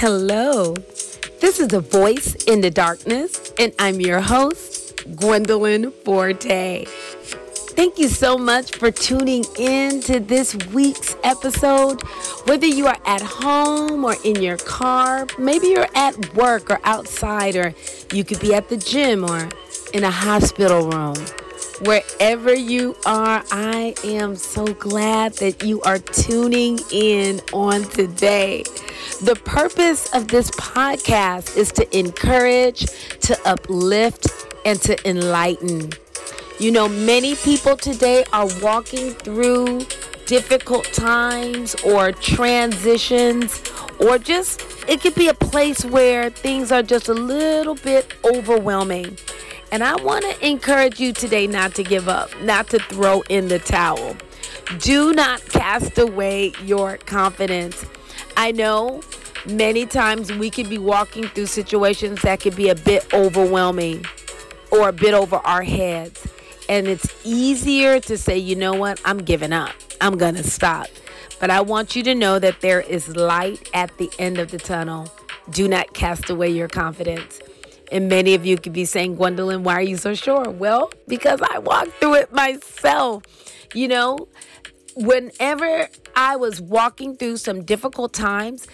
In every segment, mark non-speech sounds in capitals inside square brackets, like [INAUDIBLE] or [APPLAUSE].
Hello, this is a voice in the darkness, and I'm your host, Gwendolyn Forte. Thank you so much for tuning in to this week's episode. Whether you are at home or in your car, maybe you're at work or outside, or you could be at the gym or in a hospital room. Wherever you are, I am so glad that you are tuning in on today. The purpose of this podcast is to encourage, to uplift, and to enlighten. You know, many people today are walking through difficult times or transitions, or just it could be a place where things are just a little bit overwhelming. And I want to encourage you today not to give up, not to throw in the towel. Do not cast away your confidence. I know many times we could be walking through situations that could be a bit overwhelming or a bit over our heads. And it's easier to say, you know what, I'm giving up, I'm to stop. But I want you to know that there is light at the end of the tunnel. Do not cast away your confidence. And many of you could be saying, Gwendolyn, why are you so sure? Well, because I walked through it myself. You know, whenever I was walking through some difficult times,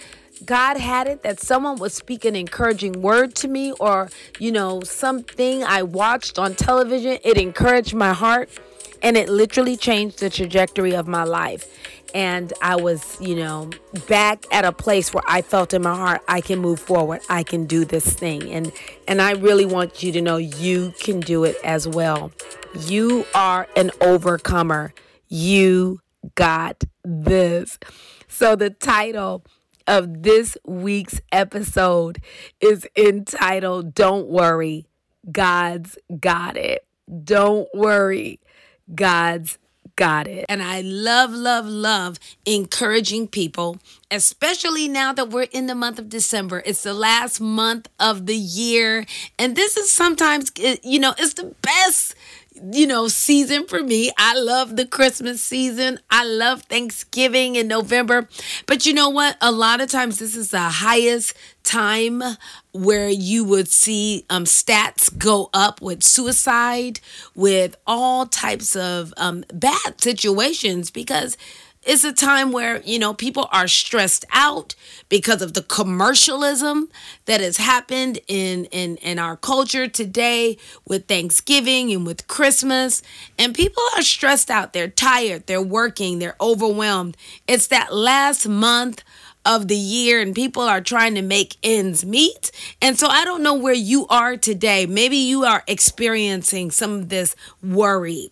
God had it that someone would speak an encouraging word to me, or, you know, something I watched on television. It encouraged my heart and it literally changed the trajectory of my life and I was, you know, back at a place where I felt in my heart I can move forward. I can do this thing. And and I really want you to know you can do it as well. You are an overcomer. You got this. So the title of this week's episode is entitled Don't Worry, God's Got It. Don't worry, God's got it. And I love, love, love encouraging people, especially now that we're in the month of December. It's the last month of the year. And this is sometimes, you know, it's the best you know, season for me. I love the Christmas season. I love Thanksgiving in November. But you know what? A lot of times this is the highest time where you would see um, stats go up with suicide, with all types of um, bad situations because it's a time where, you know, people are stressed out because of the commercialism that has happened in, in, in our culture today with Thanksgiving and with Christmas. And people are stressed out. They're tired. They're working. They're overwhelmed. It's that last month of the year and people are trying to make ends meet. And so I don't know where you are today. Maybe you are experiencing some of this worry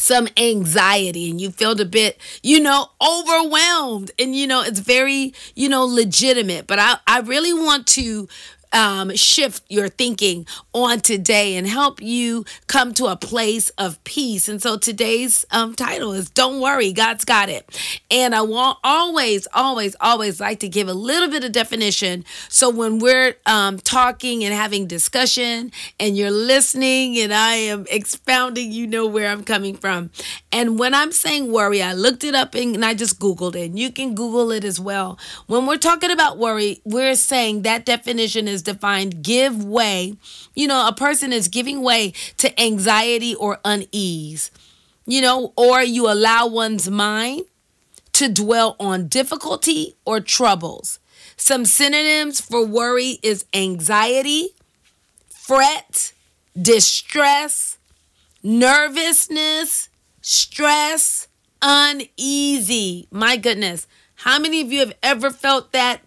some anxiety and you felt a bit, you know, overwhelmed. And, you know, it's very, you know, legitimate. But I, I really want to um, shift your thinking on today and help you come to a place of peace. And so today's um, title is Don't Worry, God's Got It. And I want always, always, always like to give a little bit of definition. So when we're um, talking and having discussion and you're listening and I am expounding, you know where I'm coming from. And when I'm saying worry, I looked it up and I just Googled it. And you can Google it as well. When we're talking about worry, we're saying that definition is is defined give way. You know, a person is giving way to anxiety or unease, you know, or you allow one's mind to dwell on difficulty or troubles. Some synonyms for worry is anxiety, fret, distress, nervousness, stress, uneasy. My goodness. How many of you have ever felt that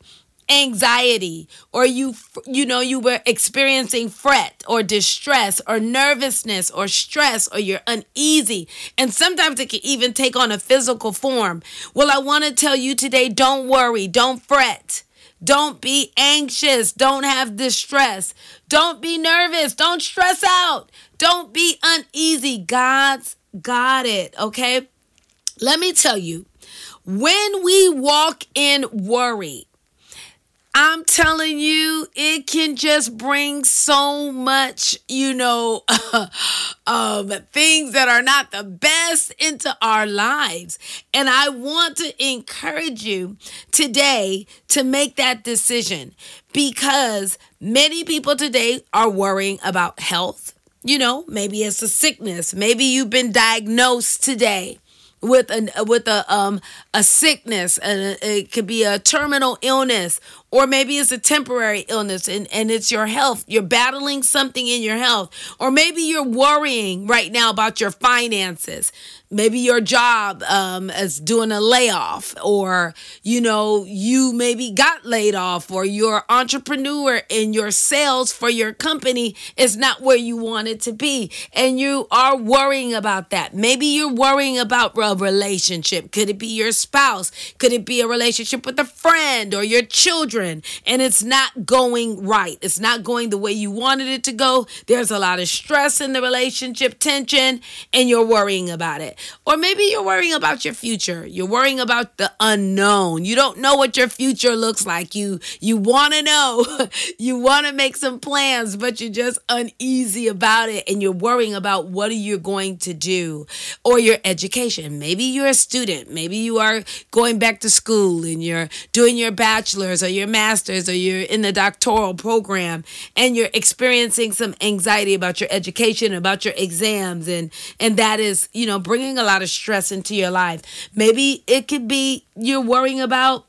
anxiety or you you know you were experiencing fret or distress or nervousness or stress or you're uneasy. And sometimes it can even take on a physical form. Well i want to tell you today don't worry don't fret. Don't be anxious don't have distress. Don't be nervous don't stress out. Don't be uneasy god's got it okay? Let me tell you when we walk in worry I'm telling you, it can just bring so much, you know, [LAUGHS] um, things that are not the best into our lives. And I want to encourage you today to make that decision because many people today are worrying about health. You know, maybe it's a sickness. Maybe you've been diagnosed today with a with a um a sickness and it could be a terminal illness or maybe it's a temporary illness and, and it's your health. You're battling something in your health. Or maybe you're worrying right now about your finances. Maybe your job um, is doing a layoff, or you know, you maybe got laid off, or your entrepreneur in your sales for your company is not where you want it to be, and you are worrying about that. Maybe you're worrying about a relationship. Could it be your spouse? Could it be a relationship with a friend or your children? Children and it's not going right. It's not going the way you wanted it to go. There's a lot of stress in the relationship, tension, and you're worrying about it. Or maybe you're worrying about your future. You're worrying about the unknown. You don't know what your future looks like. You you want to know. [LAUGHS] you want to make some plans, but you're just uneasy about it and you're worrying about what are you going to do or your education. Maybe you're a student. Maybe you are going back to school and you're doing your bachelor's or your master's or you're in the doctoral program and you're experiencing some anxiety about your education, about your exams, and and that is, you know, bringing a lot of stress into your life. Maybe it could be you're worrying about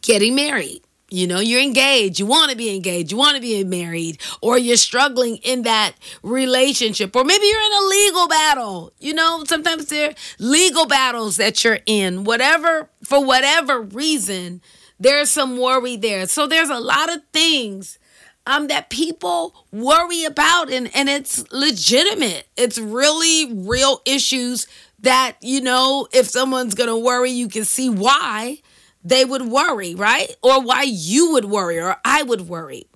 getting married. You know, you're engaged, you want to be engaged, you want to be married, or you're struggling in that relationship, or maybe you're in a legal battle. You know, sometimes there are legal battles that you're in, whatever, for whatever reason, there's some worry there. So there's a lot of things um that people worry about and and it's legitimate. It's really real issues that, you know, if someone's going to worry, you can see why they would worry, right? Or why you would worry or I would worry.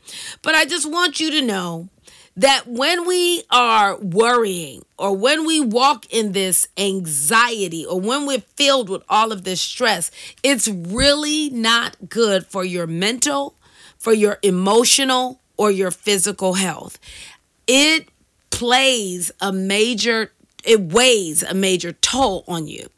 But I just want you to know that when we are worrying or when we walk in this anxiety or when we're filled with all of this stress, it's really not good for your mental, for your emotional, or your physical health. It plays a major, it weighs a major toll on you.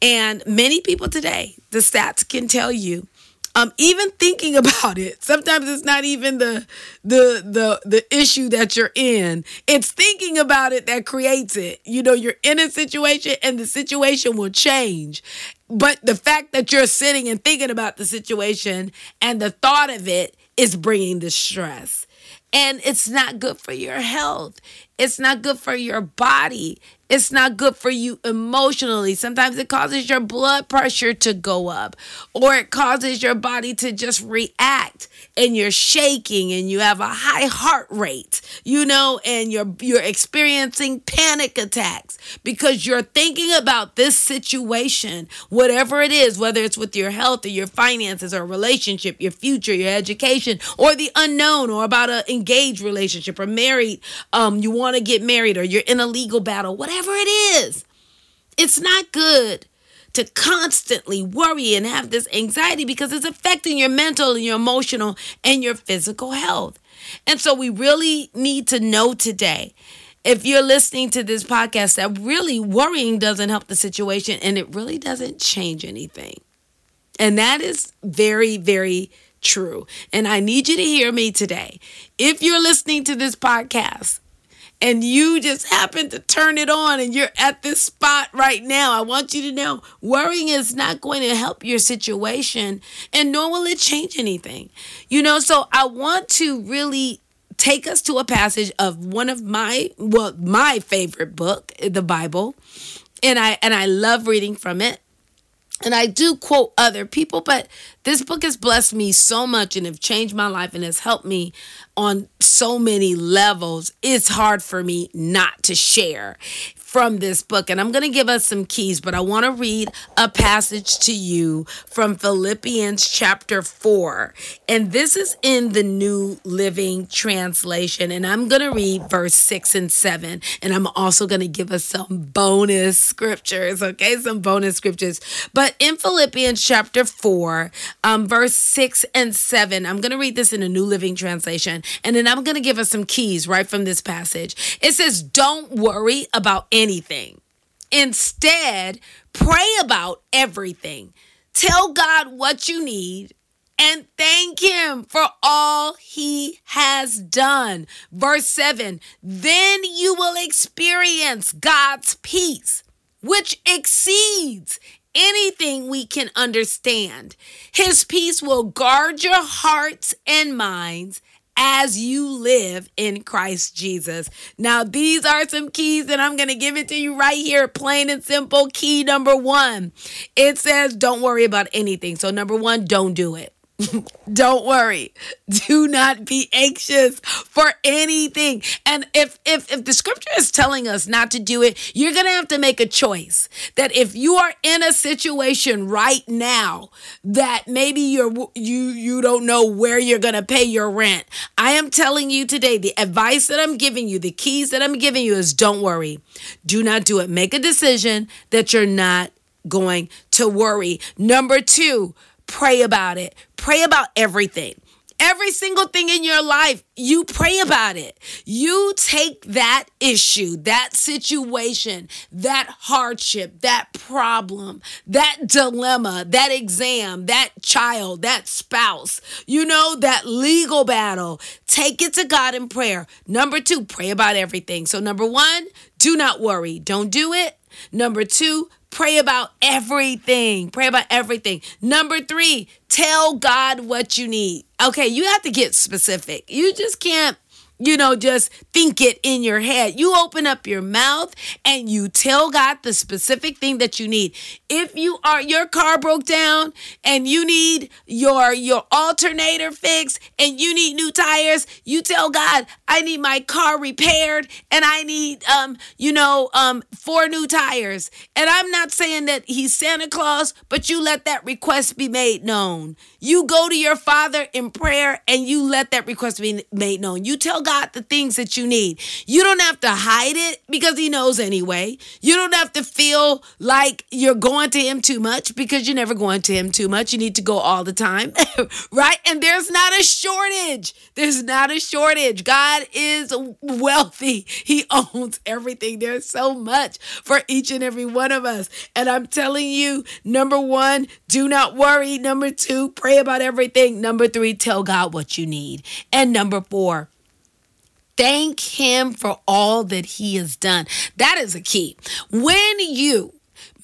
And many people today, the stats can tell you um, even thinking [LAUGHS] about it. Sometimes it's not even the the the the issue that you're in. It's thinking about it that creates it. You know you're in a situation and the situation will change. But the fact that you're sitting and thinking about the situation and the thought of it is bringing the stress. And it's not good for your health it's not good for your body it's not good for you emotionally. Sometimes it causes your blood pressure to go up, or it causes your body to just react and you're shaking and you have a high heart rate, you know, and you're you're experiencing panic attacks because you're thinking about this situation, whatever it is, whether it's with your health or your finances or relationship, your future, your education, or the unknown, or about an engaged relationship or married, um, you want to get married or you're in a legal battle, whatever it is. It's not good to constantly worry and have this anxiety because it's affecting your mental and your emotional and your physical health. And so we really need to know today if you're listening to this podcast that really worrying doesn't help the situation and it really doesn't change anything. And that is very, very true. And I need you to hear me today. If you're listening to this podcast and you just happen to turn it on and you're at this spot right now, I want you to know worrying is not going to help your situation and nor will it change anything. You know, so I want to really take us to a passage of one of my well my favorite book, the Bible. And I and I love reading from it. And I do quote other people, but this book has blessed me so much and have changed my life and has helped me on so many levels. It's hard for me not to share from this book. And I'm going to give us some keys, but I want to read a passage to you from Philippians chapter 4. And this is in the New Living Translation. And I'm going to read verse 6 and 7. And I'm also going to give us some bonus scriptures, okay? Some bonus scriptures. But in Philippians chapter 4, um, verse 6 and 7, I'm going to read this in a New Living Translation, and then I'm going to give us some keys right from this passage. It says, Don't worry about anything. Instead, pray about everything. Tell God what you need and thank him for all he has done. Verse 7 Then you will experience God's peace, which exceeds anything we can understand. His peace will guard your hearts and minds as you live in Christ Jesus. Now, these are some keys, and I'm going to give it to you right here, plain and simple. Key number one it says, don't worry about anything. So, number one, don't do it. [LAUGHS] don't worry. Do not be anxious for anything. And if if if the scripture is telling us not to do it you're going to have to make a choice that if you are in a situation right now that maybe you're you you don't know where you're going to pay your rent i am telling you today the advice that i'm giving you the keys that i'm giving you is don't worry. Do not do it. Make a decision that you're not going to worry. Number 2 pray about it. Pray about everything. Every single thing in your life, you pray about it. You take that issue, that situation, that hardship, that problem, that dilemma, that exam, that child, that spouse, you know, that legal battle. Take it to God in prayer. Number two, pray about everything. So, number one, do not worry. Don't do it. Number two, Pray about everything. Pray about everything. Number three, tell God what you need. Okay, you have to get specific. You just can't you know, just think it in your head. You open up your mouth and you tell God the specific thing that you need. If you are your car broke down and you need your your alternator fixed and you need new tires, you tell God, I need my car repaired and I need um, you know, um four new tires. And I'm not saying that he's Santa Claus, but you let that request be made known. You go to your father in prayer and you let that request be made known. You tell God got the things that you need. You don't have to hide it because he knows anyway. You don't have to feel like you're going to him too much because you're never going to him too much. You need to go all the time, [LAUGHS] right? And there's not a shortage. There's not a shortage. God is wealthy, He owns everything. There's so much for each and every one of us. And I'm telling you, number one, do not worry. Number two, pray about everything. Number three, tell God what you need. And number four, Thank Him for all that He has done. That is a key. When you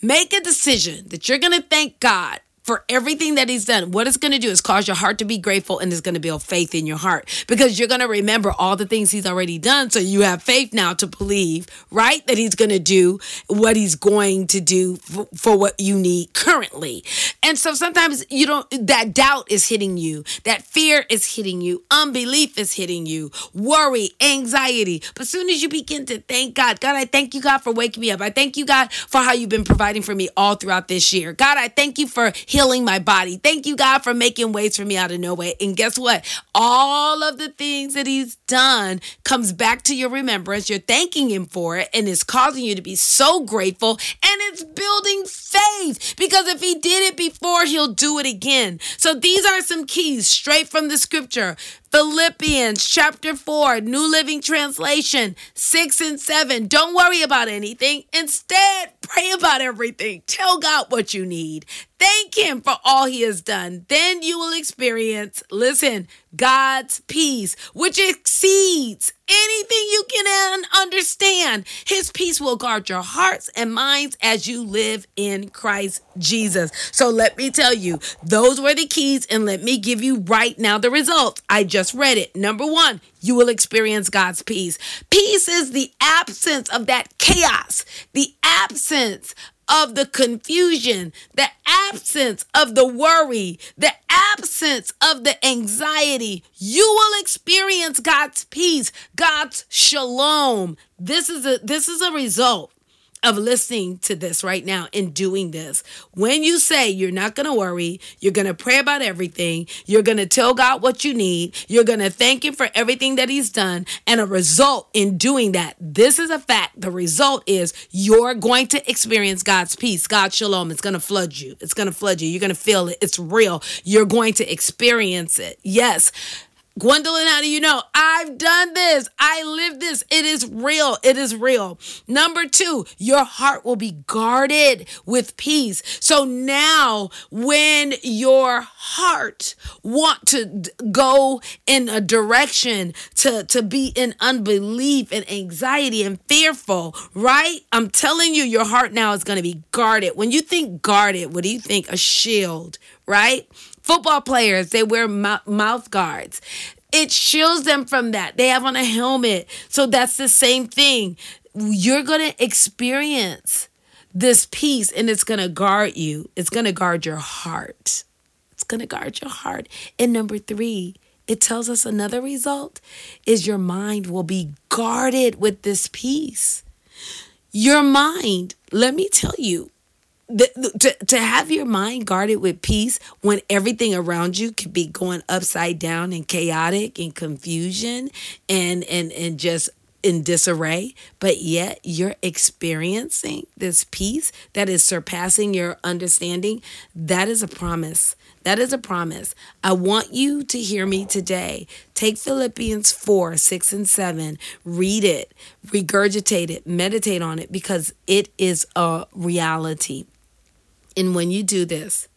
make a decision that you're going to thank God for everything that he's done, what it's going to do is cause your heart to be grateful and it's going to build faith in your heart because you're going to remember all the things he's already done. So you have faith now to believe, right? That he's going to do what he's going to do for, for what you need currently. And so sometimes you don't, that doubt is hitting you, that fear is hitting you, unbelief is hitting you, worry, anxiety. But soon as you begin to thank God, God, I thank you, God, for waking me up. I thank you, God, for how you've been providing for me all throughout this year. God, I thank you for healing my body. Thank you, God, for making ways for me out of nowhere. And guess what? All of the things that He's done comes back to your remembrance. You're thanking Him for it, and it's causing you to be so grateful. And it's building faith because if He did it before, He'll do it again. So these are some keys straight from the scripture. Philippians chapter 4, New Living Translation 6 and 7. Don't worry about anything. Instead, pray about everything. Tell God what you need. Thank Him for all He has done. Then you will experience, listen, God's peace, which exceeds anything you can understand. His peace will guard your hearts and minds as you live in Christ Jesus. So let me tell you, those were the keys, and let me give you right now the results. I just read it. Number one, you will experience God's peace. Peace is the absence of that chaos, the absence of the confusion, the absence of the worry, the absence of the anxiety, you will experience God's peace, God's shalom. This is a this is a result of listening to this right now and doing this. When you say you're not going to worry, you're going to pray about everything, you're going to tell God what you need, you're going to thank Him for everything that He's done, and a result in doing that, this is a fact. The result is you're going to experience God's peace, God's shalom. It's going to flood you. It's going to flood you. You're going to feel it. It's real. You're going to experience it. Yes. Gwendolyn, how do you know? I've done this. I live this. It is real. It is real. Number two, your heart will be guarded with peace. So now when your heart want to go in a direction to, to be in unbelief and anxiety and fearful, right? I'm telling you, your heart now is going to be guarded. When you think guarded, what do you think? A shield, right? Football players, they wear mouth guards. It shields them from that. They have on a helmet. So that's the same thing. You're going to experience this peace and it's going to guard you. It's going to guard your heart. It's going to guard your heart. And number three, it tells us another result is your mind will be guarded with this peace. Your mind, let me tell you, the, to, to have your mind guarded with peace when everything around you could be going upside down and chaotic and confusion and and and just in disarray, but yet you're experiencing this peace that is surpassing your understanding. That is a promise. That is a promise. I want you to hear me today. Take Philippians 4, 6, and 7, read it, regurgitate it, meditate on it, because it is a reality. And when you do this,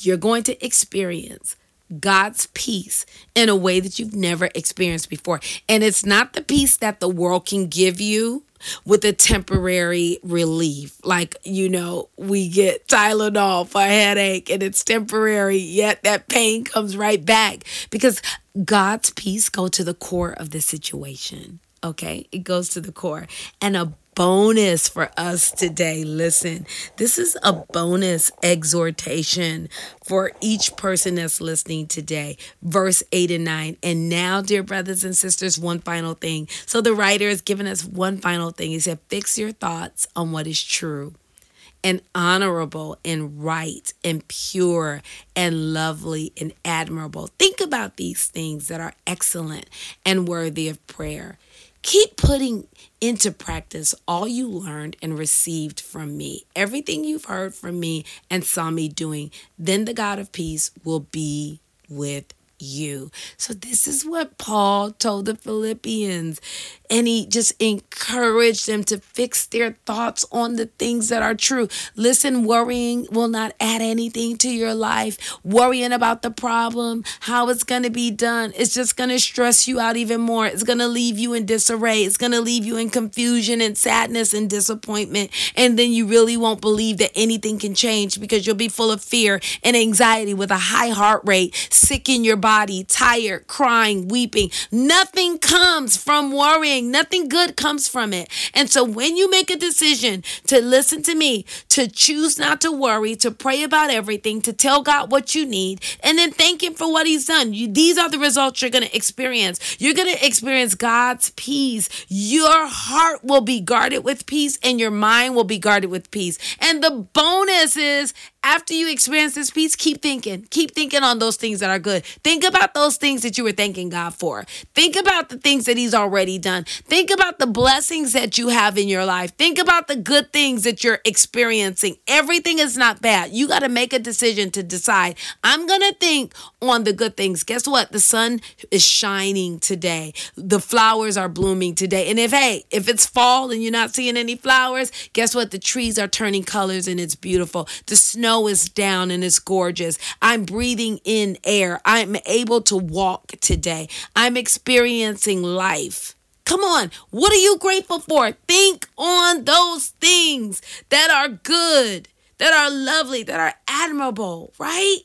you're going to experience God's peace in a way that you've never experienced before. And it's not the peace that the world can give you with a temporary relief. Like, you know, we get Tylenol for a headache and it's temporary, yet that pain comes right back because God's peace go to the core of the situation. Okay? It goes to the core. And a bonus for us today. Listen, this is a bonus exhortation for each person that's listening today. Verse 8 and 9. And now, dear brothers and sisters, one final thing. So the writer has given us one final thing. He said, Fix your thoughts on what is true and honorable and right and pure and lovely and admirable. Think about these things that are excellent and worthy of prayer. Keep putting into practice all you learned and received from me, everything you've heard from me and saw me doing. Then the God of peace will be with you. So, this is what Paul told the Philippians. And he just encouraged them to fix their thoughts on the things that are true. Listen, worrying will not add anything to your life. Worrying about the problem, how it's going to be done, it's just going to stress you out even more. It's going to leave you in disarray. It's going to leave you in confusion and sadness and disappointment. And then you really won't believe that anything can change because you'll be full of fear and anxiety with a high heart rate, sick in your body, tired, crying, weeping. Nothing comes from worrying, nothing good comes from it. And so when you make a decision to listen to me, to choose not to worry, to pray about everything, to tell God what you need, and then thank Him for what He's done, you, these are the results you're going to experience. You're going to experience God's peace. Your heart will be guarded with peace, and your mind will be guarded with peace. And the bonus is after you experience this peace, keep thinking. Keep thinking on those things that are good. Think about those things that you were thanking God for. Think about the things that He's already done. Think about the blessings that you have in your life. Think about the good things that you're experiencing. Everything is not bad. You got to make a decision to decide, I'm going to think on the good things. Guess what? The sun is shining today. The flowers are blooming today. And if, hey, if it's fall and you're not seeing any flowers, guess what? The trees are turning colors and it's beautiful. The snow snow is down and it's gorgeous. I'm breathing in air. I'm able to walk today. I'm experiencing life. Come on, what are you grateful for? Think on those things that are good, that are lovely, that are admirable, right?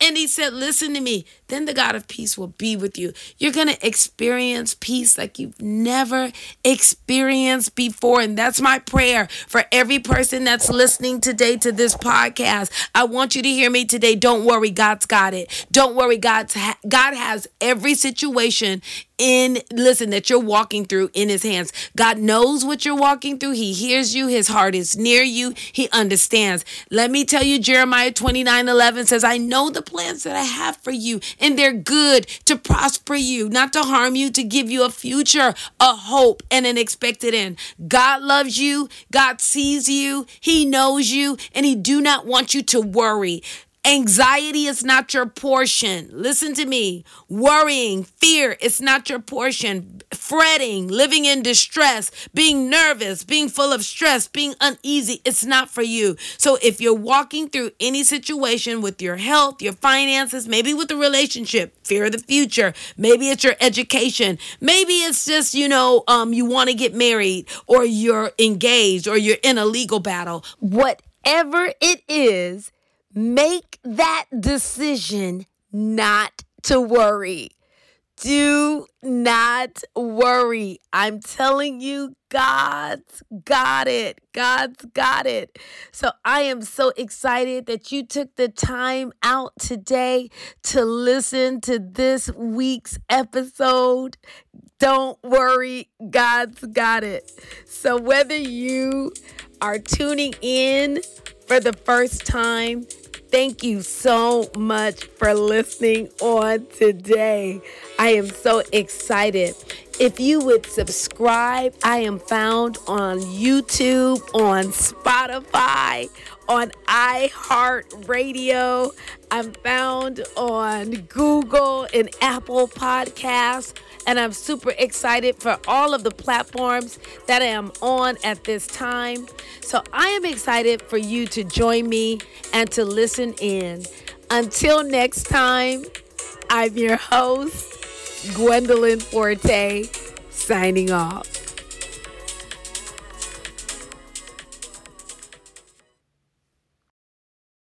And he said, Listen to me. Then the God of peace will be with you. You're going to experience peace like you've never experienced before. And that's my prayer for every person that's listening today to this podcast. I want you to hear me today. Don't worry, God's got it. Don't worry, God's ha- God has every situation in listen that you're walking through in his hands. God knows what you're walking through. He hears you. His heart is near you. He understands. Let me tell you Jeremiah 29 11 says, I know the plans that I have for you, and they're good to prosper you, not to harm you, to give you a future, a hope, and an expected end. God loves you. God sees you. He knows you, and he do not want you to worry. Anxiety is not your portion. Listen to me. Worrying, fear is not your portion. Fretting, living in distress, being nervous, being full of stress, being uneasy, it's not for you. So if you're walking through any situation with your health, your finances, maybe with a relationship, fear of the future, maybe it's your education, maybe it's just, you know, um, you want to get married or you're engaged or you're in a legal battle. Whatever it is, Make that decision not to worry. Do not worry. I'm telling you, God's got it. God's got it. So I am so excited that you took the time out today to listen to this week's episode. Don't worry, God's got it. So whether you are tuning in for the first time, Thank you so much for listening on today. I am so excited. If you would subscribe, I am found on YouTube, on Spotify, on iHeartRadio. I'm found on Google and Apple Podcasts. And I'm super excited for all of the platforms that I am on at this time. So I am excited for you to join me and to listen in. Until next time, I'm your host, Gwendolyn Forte, signing off.